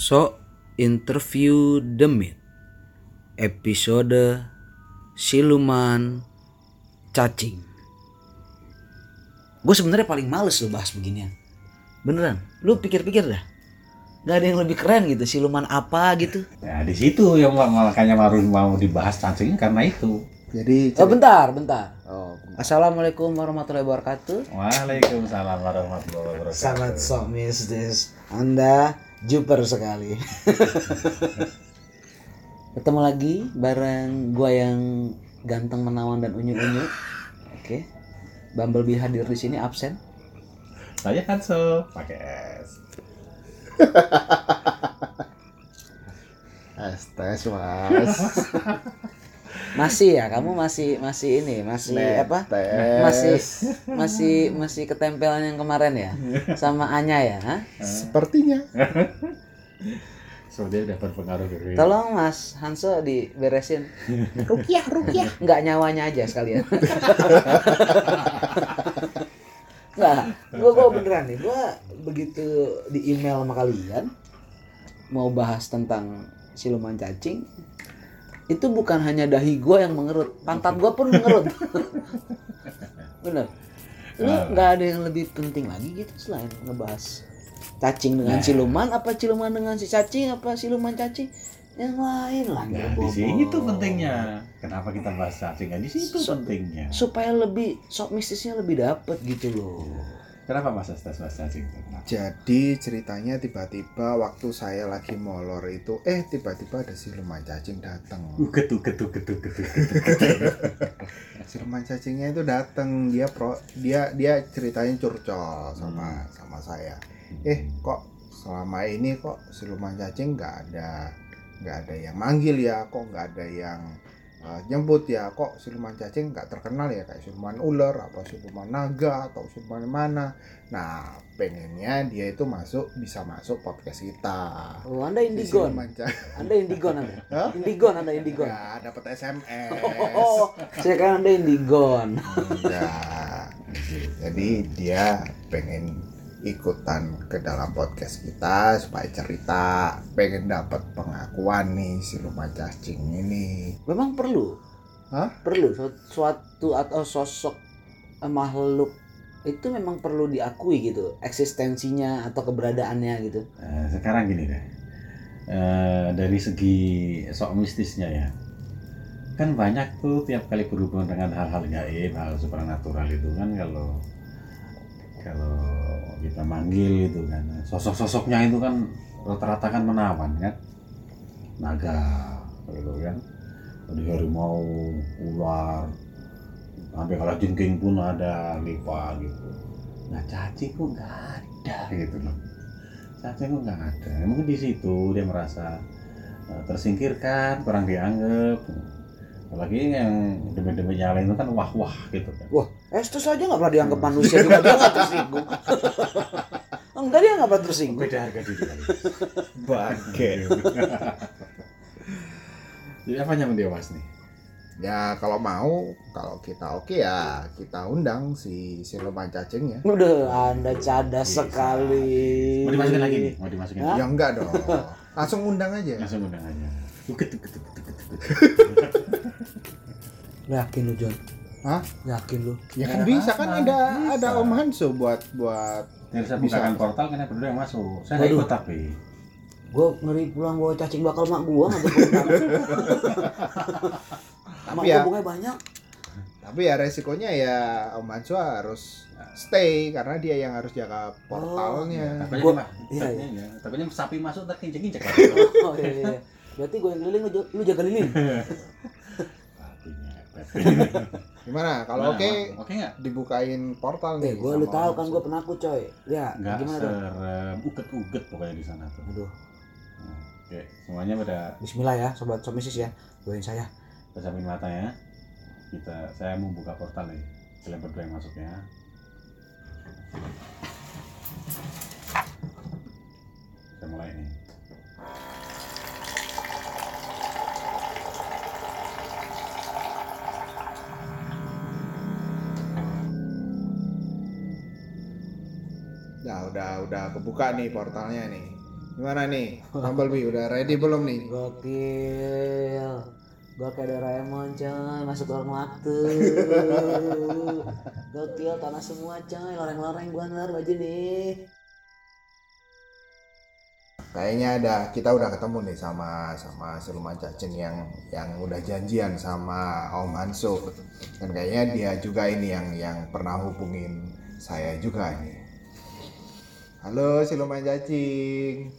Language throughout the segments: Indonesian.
So interview demit episode siluman cacing. Gue sebenarnya paling males lo bahas beginian. Beneran, lu pikir-pikir dah. Gak ada yang lebih keren gitu, siluman apa gitu. Ya di situ yang makanya baru mau dibahas cacing karena itu. Jadi Oh bentar, bentar. oh, Assalamualaikum warahmatullahi wabarakatuh. Waalaikumsalam warahmatullahi wabarakatuh. Sangat sok mistis. Anda juper sekali. Ketemu lagi bareng gua yang ganteng menawan dan unyu-unyu. Oke. Bumblebee hadir di sini absen. Saya Hanso pakai S. es tes mas. Masih ya, kamu masih masih ini, masih apa? Tes. Masih masih masih ketempelan yang kemarin ya sama Anya ya. ha? Sepertinya. So dia udah berpengaruh dari Tolong Mas Hanso diberesin. Rukiah, rukiah. Nggak nyawanya aja sekalian. Nggak, gua, gua beneran nih, gua begitu di email sama kalian mau bahas tentang siluman cacing itu bukan hanya dahi gua yang mengerut, pantat gua pun mengerut. Bener. Lu nggak ada yang lebih penting lagi gitu selain ngebahas cacing dengan siluman apa siluman dengan si cacing apa siluman cacing yang lain lah Nah, di situ pentingnya. Kenapa kita bahas cacing? Nah, Di situ So- pentingnya. supaya lebih sok mistisnya lebih dapet gitu loh Kenapa Mas Estes bahas cacing? Kenapa? Jadi ceritanya tiba-tiba waktu saya lagi molor itu, eh tiba-tiba ada siluman cacing datang. Uget, uget, uget, uget, uget. Siluman cacingnya itu datang, dia pro, dia dia ceritanya curcol sama Hmm. sama saya. Eh kok selama ini kok siluman cacing nggak ada nggak ada yang manggil ya, kok nggak ada yang uh, jemput ya, kok siluman cacing nggak terkenal ya kayak siluman ular, apa siluman naga atau siluman mana. Nah pengennya dia itu masuk bisa masuk podcast kita. oh anda indigon anda indigon anda Hah? indigon anda indigon Ya, dapat SMS. oh saya kan anda indigon. Jadi dia pengen ikutan ke dalam podcast kita supaya cerita, pengen dapat pengakuan nih siluman cacing ini. memang perlu Hah? perlu su- suatu atau sosok eh, makhluk itu memang perlu diakui gitu eksistensinya atau keberadaannya gitu Nah, sekarang gini deh. Eh, dari segi sok mistisnya ya. Kan banyak tuh tiap kali berhubungan dengan hal-hal gaib, hal supernatural itu kan kalau kalau kita manggil itu kan. Sosok-sosoknya itu kan rata-rata kan menawan kan? Naga gitu kan. Dari harimau ular sampai kalau jengking pun ada lipa gitu. Nah cacing kok nggak ada gitu loh. Cacing kok nggak ada. Mungkin di situ dia merasa eh, tersingkirkan kurang dianggap. Apalagi yang demi-demi nyala itu kan wah-wah gitu kan Estes aja nggak pernah dianggap manusia juga dia nggak tersinggung enggak dia nggak pernah tersinggung beda harga diri kali Bangke. jadi apa yang dewas nih Ya kalau mau, kalau kita oke ya kita undang si siluman cacingnya. udah anda cadas Bisa. sekali mau dimasukin lagi nih mau dimasukin Hah? Ya enggak dong. Langsung undang aja. langsung undang aja yakin lu John Hah? yakin lu Ya kan bisa kan ada bisa. ada Om Hanso buat buat saya Bisa. bukakan portal kan berdua yang masuk saya nggak ikut tapi gue ngeri pulang bawa cacing bakal mak gua nggak tapi ya gua bunganya banyak tapi ya resikonya ya Om Hanso harus stay karena dia yang harus jaga portalnya. tapi Gua- iya, iya, iya. tapi ini sapi masuk tak kincek kincek oh iya, iya. berarti gue yang keliling lu, ja- lu jaga lilin sapinya Gimana? Kalau oke Mak? oke nggak dibukain portal eh nih. gue sama lu tahu kan gue penakut coy ya nggak gimana tuh serem uget uget pokoknya di sana tuh aduh Nah, oke semuanya pada Bismillah ya sobat somisis ya doain saya pejamin mata ya. Kita, saya mau buka portal nih. Kalian berdua yang masuk ya. Saya mulai nih. Udah udah kebuka nih portalnya nih. Gimana nih? Bumblebee udah ready belum nih? Gokil. Gua kayak Doraemon coy, masuk lorong waktu. Gokil, tanah semua coy, loreng-loreng gua ntar baju nih. Kayaknya ada kita udah ketemu nih sama sama siluman cacing yang yang udah janjian sama Om Hanso. Dan kayaknya dia juga ini yang yang pernah hubungin saya juga nih. Halo siluman cacing.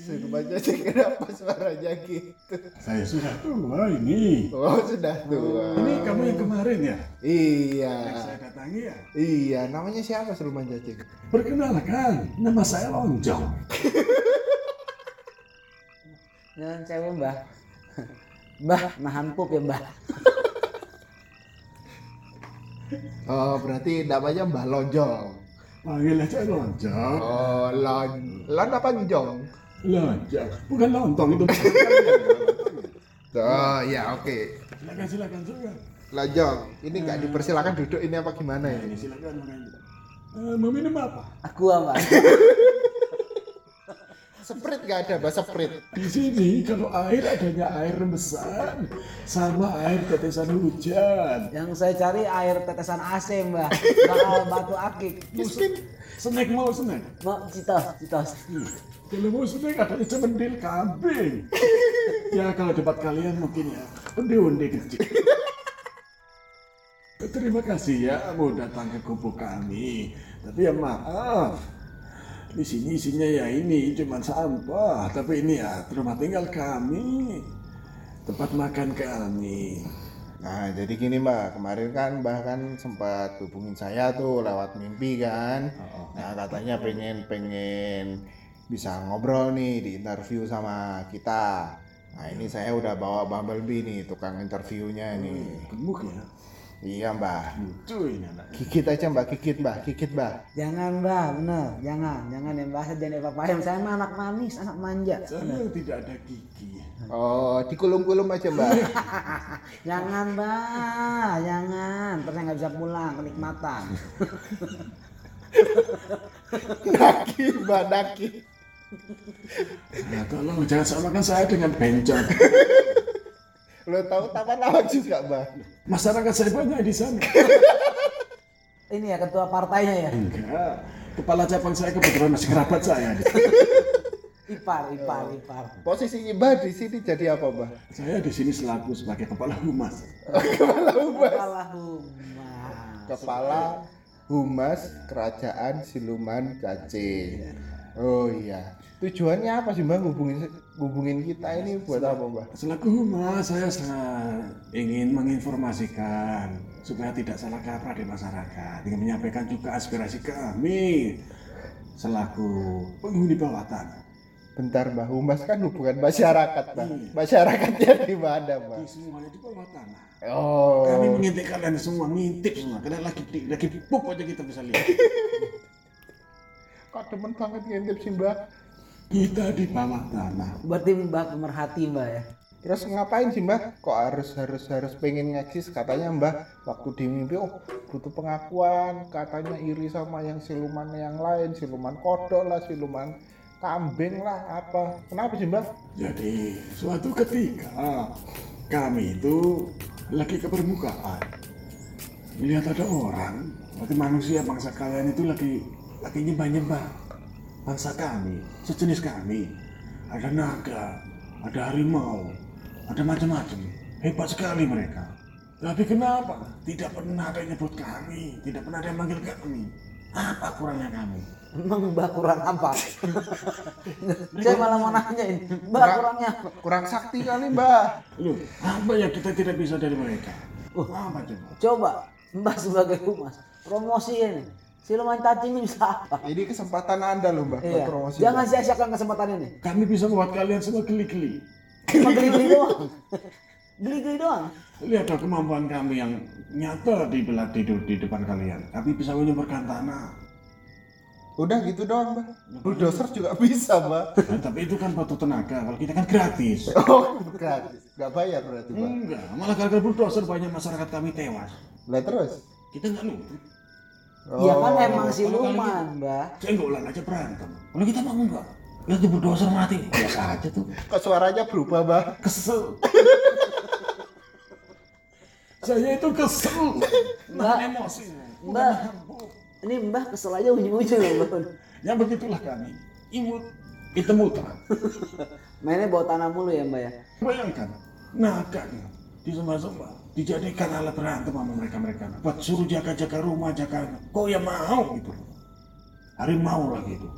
siluman cacing kenapa suaranya gitu? Saya sudah tua ini. Oh sudah tua. Ini kamu yang kemarin ya? Iya. Yang saya datangi ya? Iya, namanya siapa siluman cacing? Perkenalkan, nama saya Lonjong. Cewek mbah. Mbah, nahan pup ya mbah. Oh, berarti namanya Mbah Lonjong. Panggil aja Lonjong. Oh, lon, lon apa njong? Lonjong, bukan lontong itu. Oh, ya oke. silakan, silakan, silakan. Lonjong, ini nggak dipersilakan duduk ini apa gimana Nah, ini? silakan makan. Eh, mau minum apa? Aku mbah. Sprite nggak ada, bahasa Sprite. Di sini kalau air adanya air remesan sama air tetesan hujan. Yang saya cari air tetesan AC mbah. Bakal batu akik. Snack mau snack? Mau citos, citos. Kalau mau snack adanya cemendil kambing. ya kalau tempat kalian mungkin ya undi-undi kecil. Terima kasih ya mau datang ke kubu kami. Tapi ya maaf, di sini isinya ya ini cuma sampah. Tapi ini ya rumah tinggal kami, tempat makan kami. Nah, jadi gini Mbak, kemarin kan Mbak kan sempat hubungin saya tuh lewat mimpi kan. Nah, katanya pengen pengen bisa ngobrol nih di interview sama kita. Nah, ini saya udah bawa Bumblebee nih, tukang interviewnya nih. Gemuk ya, Iya Mbak. lucu ini anak. Gigit aja Mbak, gigit Mbak, gigit Mbak. Jangan mbah, bener. Jangan, jangan yang bahasa jangan apa Saya mah anak manis, anak manja. Saya tidak ada gigi. Oh, dikulum-kulum aja Mbak. Jangan mbah, jangan. Terus nggak bisa pulang, kenikmatan. Daki Mbak, daki. Ya tolong jangan samakan saya dengan bencong. Lo tahu taman apa juga Mbak? Masyarakat saya banyak di sana. Ini ya ketua partainya ya. Enggak. Kepala cabang saya kebetulan masih kerabat saya. Ipar, ipar, ipar. Posisi Mbak di sini jadi apa Mbak? Saya di sini selaku sebagai kepala humas. Kepala Humas. Kepala humas. Kepala Humas Kerajaan Siluman Cacing. Oh iya. Tujuannya apa sih Mbak hubungin hubungin kita ini buat apa Mbak? Selaku humas saya sangat ingin menginformasikan supaya tidak salah kaprah di masyarakat. Ingin menyampaikan juga aspirasi kami selaku penghuni bawah tanah. Bentar Mbak, Humas kan hubungan masyarakat Mbak. Masyarakatnya di mana Mbak? Di semuanya di bawah tanah. Oh. Kami mengintip kalian semua, ngintip semua. Kalian lagi lagi pup aja kita bisa lihat. Kok demen banget ngintip sih Mbak? Kita di bawah tanah. Berarti mbak pemerhati mbak ya. Terus ngapain sih Mbak? Kok harus harus harus pengen ngeksis katanya Mbak waktu di mimpi oh butuh pengakuan katanya iri sama yang siluman yang lain siluman kodok lah siluman kambing lah apa kenapa sih Mbak? Jadi suatu ketika kami itu lagi ke permukaan melihat ada orang, berarti manusia bangsa kalian itu lagi lagi nyembah-nyembah bangsa kami, sejenis kami. Ada naga, ada harimau, ada macam-macam. Hebat sekali mereka. Tapi kenapa tidak pernah ada yang nyebut kami, tidak pernah ada yang manggil kami? Apa kurangnya kami? Emang mbak kurang apa? Saya malah mau nanya ini. Mbak kurangnya apa? Kurang sakti kali Mbak. Loh, apa yang kita tidak bisa dari mereka? Uh. Apa coba? Coba mbak sebagai humas promosi ini. Siluman cacing ini bisa apa? Ini kesempatan Anda loh Mbak buat Iya. promosi. Jangan Mbak. sia-siakan kesempatan ini. Kami bisa membuat kalian semua geli-geli. Cuma geli-geli doang. Geli-geli doang. Lihatlah kemampuan kami yang nyata di belah tidur di depan kalian. Kami bisa menyuburkan tanah. Udah gitu doang, Mbah. Bulldozer juga bisa, Mbah. Nah, tapi itu kan butuh tenaga. Kalau kita kan gratis. Oh, gratis. Nggak bayar berarti, Mbah. Enggak, malah gara-gara bulldozer banyak masyarakat kami tewas. Lah terus? Kita nggak nuntut. Ya kan Oh. emang siluman, Mbah. Senggolan aja berantem. Kalau kita mau enggak. Lihat tuh bulldozer mati. Biasa aja tuh. Kok suaranya berubah, Mbah? Kesel. Saya itu kesel. Mbak. Emosi. Mbak. Ini Mbah kesel aja ujung-ujung loh, Mbah. Ya begitulah kami. Imut. Kita mutra. Mainnya bawa tanah mulu ya, Mbah ya. Bayangkan, naganya di sembah-sembah dijadikan alat berantem sama mereka-mereka. Buat suruh jaga-jaga rumah, jaga Kok ya mau gitu loh. Harimau lagi itu.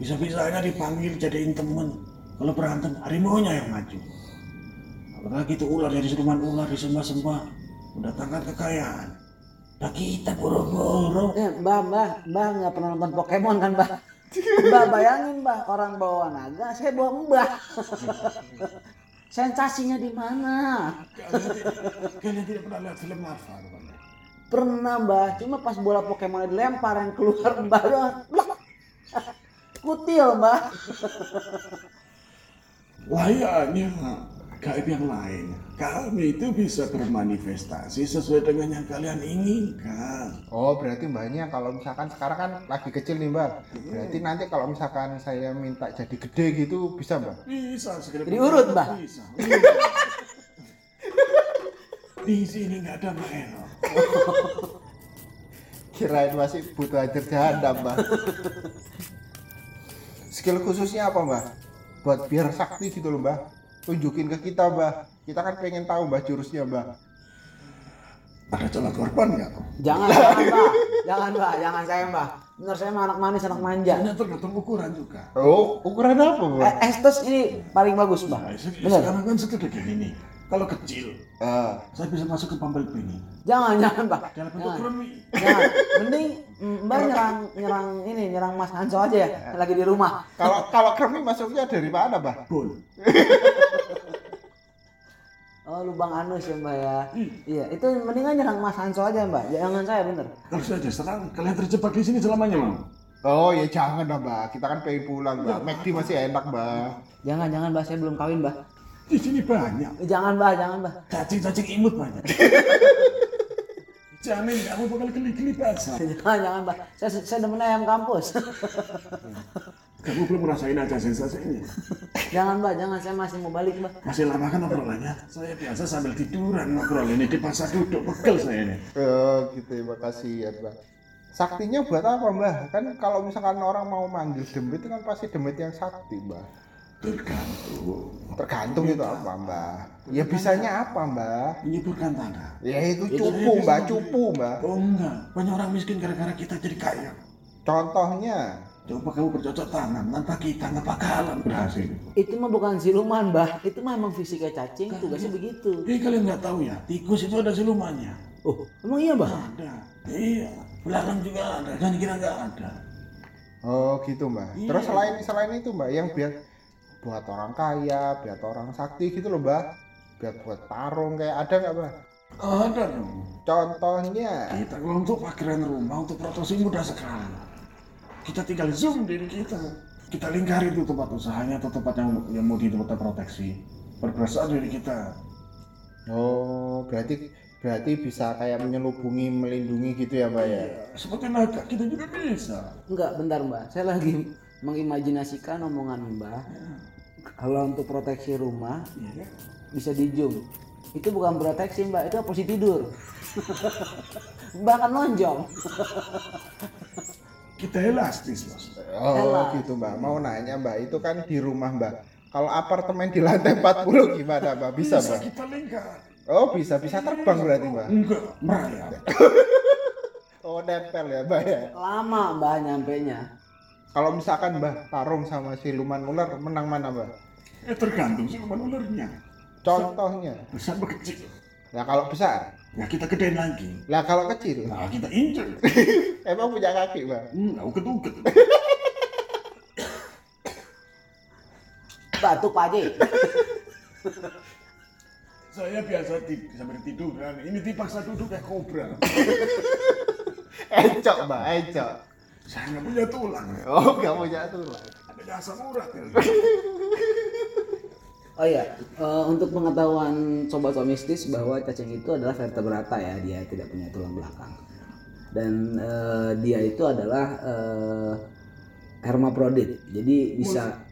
Bisa-bisanya dipanggil jadiin temen. Kalau berantem, harimaunya yang maju. Apalagi itu ular dari siluman ular disembah-sembah. Mendatangkan kekayaan. Nah kita boro-boro. Eh, Mbah, Mbah, Mbah nggak pernah nonton Pokemon kan, Mbah? Mbah bayangin, Mbah, orang bawa naga, saya bawa Mbah. Sensasinya di mana? Kalian tidak, pernah lihat film bukan? Pernah, Mbah, cuma pas bola Pokemon dilempar yang keluar Mbah doang. Blak. Kutil, Mbah. Layaknya gaib yang lain, kami itu bisa bermanifestasi sesuai dengan yang kalian inginkan. Oh, berarti mbahnya kalau misalkan sekarang kan lagi kecil nih, Mbah. Berarti nanti kalau misalkan saya minta jadi gede gitu bisa, Mbah? Bisa Diurut, Mbah. Bisa. Di sini nggak ada maero. Kirain masih butuh ajar jahanam, Mbah. Skill khususnya apa, Mbah? Buat biar sakti gitu loh, Mbah. Tunjukin ke kita, Mbah. Kita kan pengen tahu, Mbah, jurusnya, Mbah. Ada calon korban nggak? Jangan, jangan, Mbah. Jangan, Mbah. Jangan saya, Mbah. Bener saya mah anak manis, anak manja. Hanya tergantung ukuran juga. Oh, ukuran apa, Mbah? Eh, Estes ini paling bagus, Mbah. Nah, Bener. sekarang kan segede gini nih. Kalau kecil, Ah, saya bisa masuk ke pambel ini. Jangan, jangan, Mbah. Dalam bentuk Jangan. kremi. Jangan. Mending Mbah nyerang nyerang ini, nyerang Mas Hanso aja ya, yang lagi di rumah. kalau kalau kremi masuknya dari mana, Mbah? Bol. Oh, lubang anus ya, Mbak ya. Iya, itu mendingan nyerang Mas Hanso aja, Mbak. Jangan saya bener. Kalau saja serang, kalian terjebak di sini selamanya, Mam. Oh, ya jangan lah, Mbah. Kita kan pengen pulang, Mbah. McD masih enak, Mbah. Jangan, jangan, Mbak. Saya belum kawin, Mbak. Di sini banyak. Jangan, Mbak. Jangan, Mbak. Cacing-cacing imut banyak. Jamin kamu bakal geli-geli basah. Jangan, jangan, Mbak. Saya saya demen ayam kampus. Kamu belum ngerasain aja sensasinya. jangan, Mbak. Jangan. Saya masih mau balik, Mbak. Masih lama kan obrolannya? Saya biasa sambil tiduran ngobrol ini di pasar duduk pegel saya ini. Oh, gitu ya, makasih ya, Mbah. Saktinya buat apa, Mbah? Kan kalau misalkan orang mau manggil demit itu kan pasti demit yang sakti, Mbah. Tergantung. Tergantung itu apa, Mbah. Ya bisanya apa, Mbah? Menyuburkan tanah. Ya itu cupu, Mbah, cupu, Mbah. Oh enggak, banyak orang miskin gara-gara kita jadi kaya. Contohnya, Coba kamu bercocok tanam tanpa kita nggak bakalan berhasil. Itu mah bukan siluman, Mbak. Itu mah emang fisiknya cacing, tugasnya begitu. Eh kalian nggak tahu ya, tikus itu ada silumannya. Oh, emang iya, Mbak? Ada. Iya, belalang juga ada. Jangan kira nggak ada. oh gitu, Mbah. Iya. Terus selain selain itu, Mbah, yang biar buat orang kaya, biar orang sakti gitu loh, Mbah. Biar buat tarung kayak ada nggak, Mbah? Ada dong. Contohnya, Kita kalau untuk parkiran rumah, untuk protosi mudah sekali. Kita tinggal zoom diri kita. Kita lingkari itu tempat usahanya atau tempat yang, yang mau di tempat proteksi. Berperasaan diri kita. oh berarti berarti bisa kayak menyelubungi, melindungi gitu ya, Mbah ya? Seperti naga kita juga bisa. Enggak, bentar, Mbak. Saya lagi mengimajinasikan omongan Mbak. Kalau untuk proteksi rumah, Iya. bisa di zoom itu bukan proteksi mbak itu posisi tidur bahkan lonjong Kita elastis, Bos. Oh Elah. gitu mbak, mau nanya mbak, itu kan di rumah mbak Kalau apartemen di lantai 40 gimana mbak? Bisa Bisa mbak? kita lingkar. Oh bisa, bisa terbang berarti mbak? Enggak, merayap. Oh nempel ya mbak ya? lama mbak nyampe nya Kalau misalkan mbak tarung sama siluman ular, menang mana mbak? Eh tergantung siluman ularnya. Contohnya, Besar atau kecil. ya kalau besar, Ya kita gedein lagi. lah kalau kecil, Nah kita injek. emang punya kaki mbak? Enggak, uket-uket. batuk Haji Saya biasa tidur sambil tiduran. Ini dipaksa duduk kayak kobra. Encok, Mbak, encok. Saya nggak punya tulang. Oh, nggak punya tulang. Ada asam urat ya. Oh iya, eh, untuk pengetahuan sobat somistis bahwa cacing itu adalah vertebrata ya, dia tidak punya tulang belakang. Dan eh, dia itu adalah eh, hermaprodit. Jadi bisa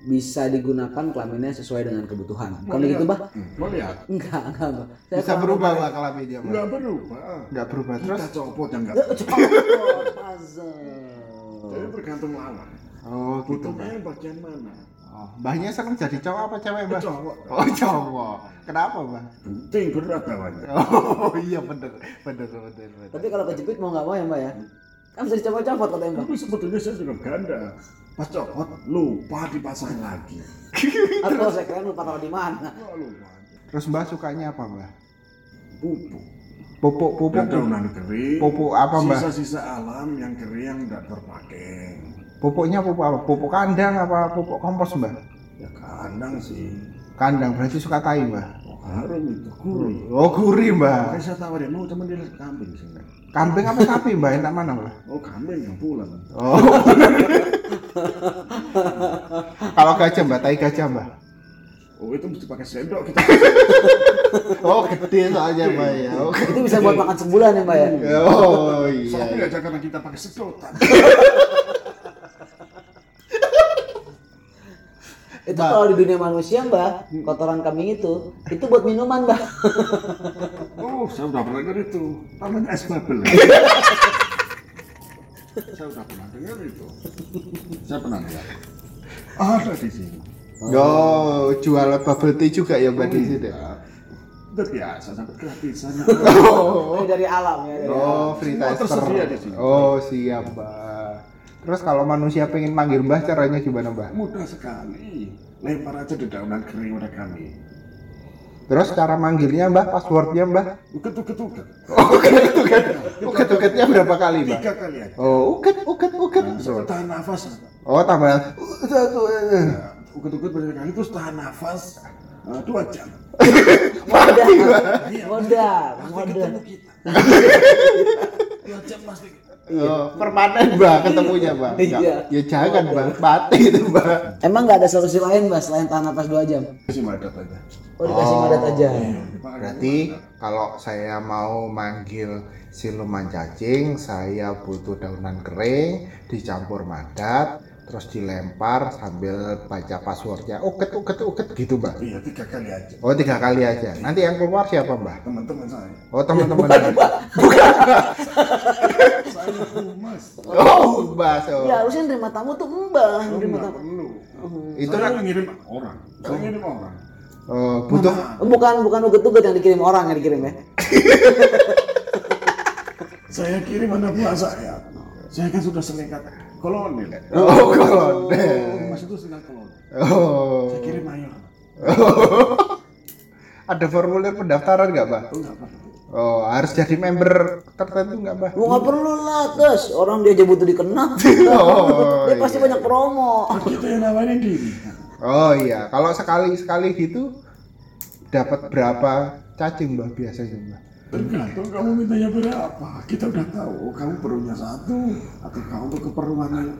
bisa digunakan kelaminnya sesuai dengan kebutuhan. Bukan begitu, Bah? Mau lihat? Enggak, enggak, Bah. Saya Bisa berubah, Mbak, kelaminnya, Mbak. Nggak berubah. Nggak berubah terus. Kita copot yang nggak. Eh, copot, puzzle. Jadi tergantung lawan. Oh, gitu, Butuhnya yang bagian mana? Oh, Mbahnya sekarang jadi cowok apa cewek, Mbak? Cowok. Oh, cowok. Kenapa, Mbak? Penting berat bawahnya. Oh, iya bener. Bener, bener, bener. Tapi kalau kejepit mau nggak mau ya, Mbak ya? Kan bisa dicopot-copot katanya, Mbak. Tapi sebetulnya saya juga ganda. Pas copot, lupa dipasang lagi. Atau saya kira lupa taruh di mana. Lupa. Terus Mbak sukanya apa, Mbak? Pupuk. Pupuk, pupuk, Dan daunan kering. pupuk apa, Mbak? Sisa-sisa alam yang kering yang tidak terpakai. Pupuknya pupuk apa? Pupuk kandang apa pupuk kompos, Mbak? Ya kandang sih. Kandang berarti suka tai, Mbak. Harum itu. Gurih. Oh, gurih, Mbak. Makanya saya tawarin, mau temen dia kambing sih. Kambing apa sapi, Mbak? Enak mana, Mbak? Oh kambing yang pulang. Oh. Kalau gajah, Mbak, tai gajah, Mbak. Oh itu mesti pakai sendok kita. Oh, gede soalnya, Mbak ya. Oh, Itu bisa buat makan sebulan ya, Mbak ya? oh iya. Sapi aja karena kita pakai sedotan. Itu kalau di dunia manusia, Mbak, kotoran kambing itu, itu buat minuman, Mbak. Oh saya udah pernah dengar itu. Namanya es bubble. saya udah pernah dengar itu. Saya pernah lihat. Ada di sini. Oh, jual bubble tea juga ya, Mbak di sini. Udah biasa sampai gratisan. Oh, dari alam ya. dari alam. Oh, free tersedia di sini. Oh, siap, Mbak. Terus kalau manusia pengen manggil Mbah caranya gimana, Mbah? Mudah sekali. Lempar aja di daunan kering pada kami. Terus cara manggilnya, Mbah, passwordnya, Mbah? Uket uket uket. Oh, uket, uket. Uket, uketnya berapa kali, Mbah? Tiga kali aja. Oh, uket, uket, uket. Sampai tahan nafas. Oh, tambah. Uket uket banyak kali terus tahan nafas eh, dua jam. Modal, Iya, modal, modal. ketemu kita. Dua jam pasti. Oh, permanen, Mbah, ketemunya, Mbah. Iya. Ya jangan, Mbah. Mati itu, Mbah. Emang nggak ada solusi lain, Mbak, selain tahan nafas 2 jam? Kasih madat aja. Oh, dikasih Oh. madat aja. Berarti kalau saya mau manggil siluman cacing, saya butuh daunan kering, dicampur madat, terus dilempar sambil baca passwordnya. Uket, uket, uket gitu, Mbak. Iya tiga kali aja. Oh, tiga kali aja. Nanti yang keluar siapa, Mbak? Teman-teman saya. Oh, teman-teman. Saya humas. Oh, Mbak. So. Ya, harusnya nerima tamu tuh Mbak, nerima tamu. perlu. Itu kan yang ngirim orang. Saya ngirim orang. oh, butuh Oh, bukan bukan uget-uget yang dikirim orang yang dikirim ya. Saya kirim anak buah saya. Saya kan sudah selengkat kolonel. Oh, kolonel. Mas itu selengkat kolonel. Oh. Saya kirim mayor. Ada formulir pendaftaran nggak, Mbak? Oh nggak perlu. Oh, harus jadi member tertentu nggak, Mbak? Lu nggak perlu lah, Tes. Orang dia aja butuh dikenal. Oh, dia pasti iya. banyak promo. Kita yang nawarin diri. Oh iya, kalau sekali-sekali gitu dapat berapa cacing mbak biasanya mbak? Tergantung kamu mintanya berapa. Kita udah tahu oh, kamu perlunya satu atau kamu untuk keperluan yang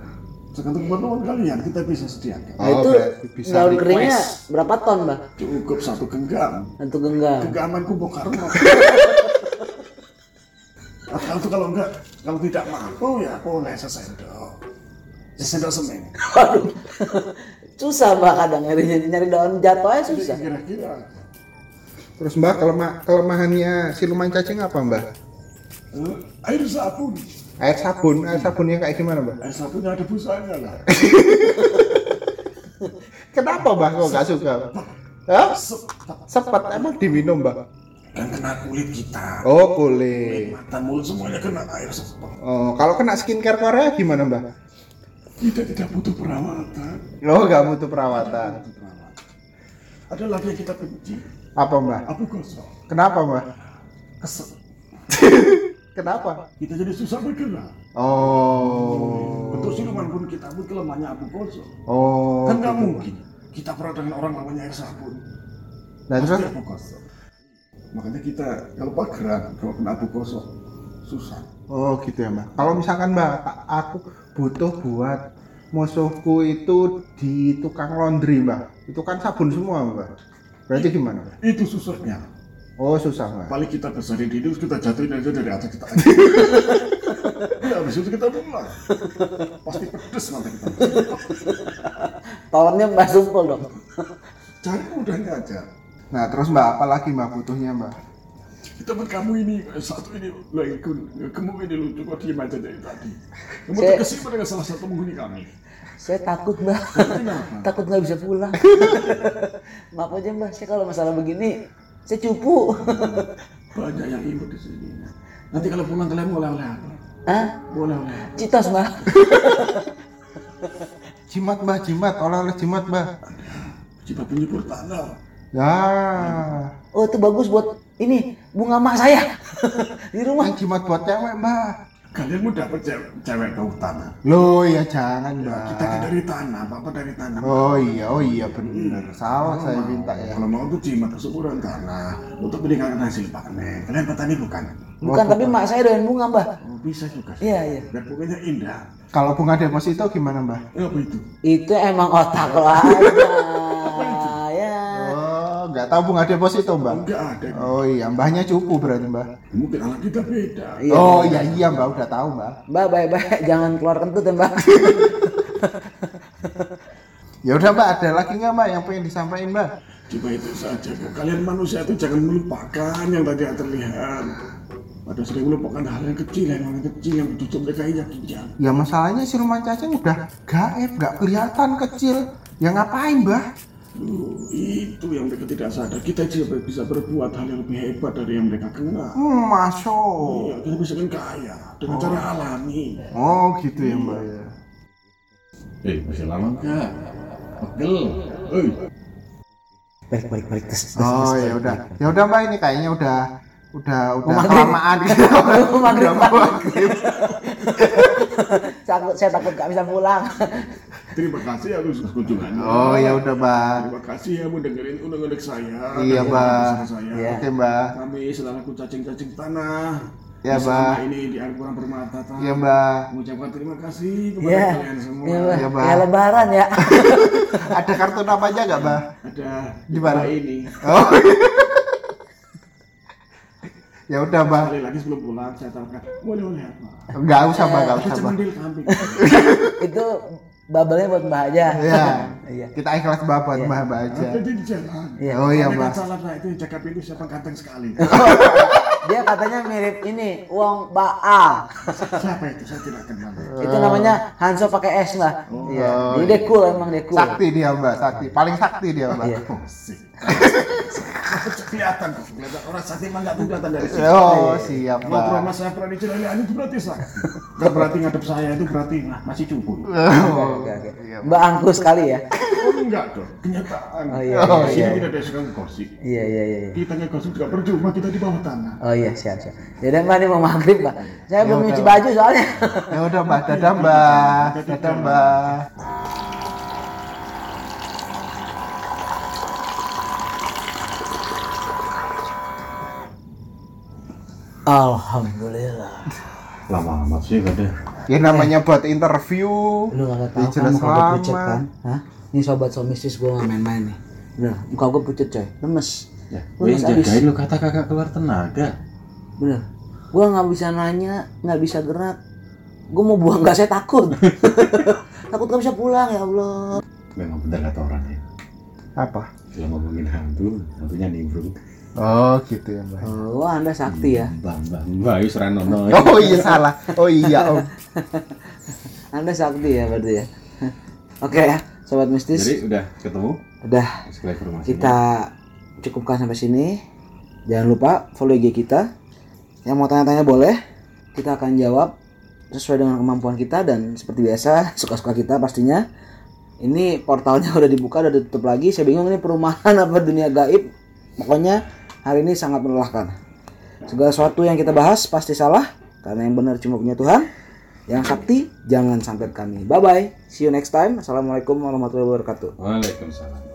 tergantung keperluan kalian kita bisa sediakan. Nah, Oh, itu berarti bisa daun request. keringnya berapa ton, Mbak? Cukup satu genggam. Satu genggam. Genggamanku bokar Itu kalau enggak, kalau tidak mampu ya boleh sesendok. Sesendok semen. Waduh. susah Mbak kadang nyari nyari daun jatuh aja susah. Kira-kira Terus mbak kelema- kelemahannya siluman cacing apa mbak? eh, air sabun. Air sabun, air sabunnya kayak gimana mbak? Air sabunnya ada busanya lah. Kenapa mbak kok nggak suka? Hah? Sepet. Sepet emang diminum mbak? Dan kena kulit kita. Oh Kulit kulit. mata mulut semuanya kena air sepet. Oh kalau kena skincare Korea gimana mbak? Kita tidak butuh perawatan. Oh nggak butuh perawatan. Butuh perawatan. Ada lagi yang kita benci. Apa mbak? Abu gosok. Kenapa mbak? Kesel. Kenapa? Kita jadi susah bergerak. Oh. Untuk siluman pun kita pun kelemahannya abu gosok. Oh. kan nggak mungkin kita pernah dengan orang namanya air sabun Dan terus abu. Makanya kita kalau pageran kalau kena abu kosong susah. Oh gitu ya mbak. Kalau misalkan mbak, aku butuh buat musuhku itu di tukang laundry mbak. Itu kan sabun semua mbak. Berarti gimana mbak? Itu susahnya. Oh susah mbak. Paling kita besarin di terus kita jatuhin aja dari atas kita. ya, habis itu kita pulang. Pasti pedes nanti kita. Tolongnya Mbak Sumpul dong. Cari mudahnya aja. Nah terus mbak apa lagi mbak butuhnya mbak? Teman kamu ini satu ini lagi kamu ini lucu kok diem aja dari tadi. Kamu Saya- terkesima dengan salah satu penghuni kami. Saya takut Mbak. Takut nggak bisa pulang. Maaf aja Mbak, saya kalau masalah begini saya cupu. Banyak yang ikut di sini. Nanti kalau pulang kalian mau oleh-oleh apa? Hah? Boleh oleh. Citos Mbak. Jimat mbak, jimat, oleh-oleh jimat mbak. Coba penyubur tanah. Ya, Oh itu bagus buat ini bunga mak saya di rumah. yang jimat buat cewek mbak. Kalian mau dapat cewek, cewek bau tanah. Loh ya jangan mbak. Kita kan dari tanah, bapak dari tanah. Oh iya, oh iya benar. Salah saya minta ya. Kalau mau tuh jimat kesuburan tanah untuk meningkatkan hasil panen. Kalian petani bukan? Bukan tapi mak saya doyan bunga Mbak. Oh, bisa juga. Iya iya. Biar bunganya indah. Kalau bunga deposito gimana mbak? Eh, apa itu? Itu emang otak ya. Oh, nggak tahu bunga deposito mbak. Enggak ada. Oh iya, mbahnya cupu berarti mbak. Mungkin anak kita beda. Iya. Oh iya iya mbak udah tahu mbak. Mbak baik-baik jangan keluar kentut ya Mbak. Ya udah mbak, ada lagi nggak mbak yang pengen disampaikan mbak? Coba itu saja. Bu. Kalian manusia itu jangan melupakan yang tadi yang terlihat. Pada sering melupakan hal yang kecil, yang hal yang kecil yang cucu mereka yakin. Ya masalahnya si rumah cacing udah gaib, nggak kelihatan kecil. Ya ngapain mbak? Loh, itu yang mereka tidak sadar. Kita juga bisa berbuat hal yang lebih hebat dari yang mereka kenal. Hmm, masuk. Iya, kita bisa kan kaya dengan cara alami. Oh gitu ya mbak ya. Eh, masih lama enggak? Pegel. Eh, Balik balik balik tes. tes, Oh ya udah, ya udah mbak ini kayaknya udah udah udah maghrib. kelamaan gitu. Mau maghrib, saya takut gak bisa pulang. Terima kasih atas kunjungannya. Oh ya udah mbak. Terima kasih ya mendengarin undang-undang saya. Iya, Mbak. Iya. Oke mbak. Kami selaku cacing-cacing tanah. Ya, Mbak. Ini di air kurang bermata. Tan. Iya mbak. Mengucapkan terima kasih kepada Iya. kalian semua. Iya Mbak. Iya, Mbak. Ya lebaran ya. Ada kartu namanya nggak mbak? Ada Di mana? Mbak ini. Oh. ya udah mbak. Sekali lagi sebelum pulang saya tawarkan boleh oleh apa? Nggak usah mbak, nggak Ada usah mbak. Itu bubble-nya buat Mbak aja. Iya. Iya. Kita ikhlas mbak buat mbak mbak aja. Ada di jalan. Iya. Oh iya kan salah nah, itu jaga pintu siapa ganteng sekali. Dia katanya mirip ini, Wong Ba Siapa itu? Saya tidak kenal. Itu namanya Hanso pakai S lah. Iya. Oh, Jadi dia cool emang dia cool. Sakti dia mbak, sakti. Paling sakti dia mbak. Iya. Oh, kelihatan kok, kelihatan orang sakti emang nggak kelihatan dari sini. Oh siap Ngobrol mbak. sama saya pernah dicelani itu berarti sakti. Berarti ngadep saya itu berarti nah, masih cukup. Oh, Oke, oke. iya, Mbak angkus sekali ya. Oh enggak dong, kenyataan. Oh, iya, iya, Di sini iya. tidak ada suka ngegosip. Iya iya iya. iya. Kita ngegosip juga percuma, kita di bawah tanah. Oh iya siap siap. Jadi Mbak ini mau maghrib Mbak. Saya belum udah, nyuci baju soalnya. Ya udah mbak, dadah mbak, dadah mbak. Alhamdulillah. lama amat sih ada. Ya namanya buat interview. Lu kagak Ya, tahu kan jelas muka gue pucet kan? Hah? Ini sobat somistis gue gak main-main nih. Bener, muka gue pucet coy. Lemes. Ya, gue yang jagain lu kata kakak keluar tenaga. Bener. Gue nggak bisa nanya, nggak bisa gerak. Gue mau buang gas saya takut. takut gak bisa pulang ya Allah. Memang bener kata orang ya. Apa? Kalau ngomongin hantu, hantunya nimbrung. Oh gitu ya mbak. Oh, anda sakti ya. Mbak, mbak, mbak, yus ranono. Oh iya salah. Oh iya om. Anda sakti ya berarti ya. Oke ya, sobat mistis. Jadi udah ketemu Udah kita cukupkan sampai sini. Jangan lupa follow IG kita. Yang mau tanya-tanya boleh. Kita akan jawab sesuai dengan kemampuan kita dan seperti biasa suka-suka kita pastinya. Ini portalnya udah dibuka udah ditutup lagi. Saya bingung ini perumahan apa dunia gaib. Pokoknya hari ini sangat melelahkan. Segala sesuatu yang kita bahas pasti salah karena yang benar cuma punya Tuhan. Yang sakti jangan sampai kami. Bye bye. See you next time. Assalamualaikum warahmatullahi wabarakatuh. Waalaikumsalam.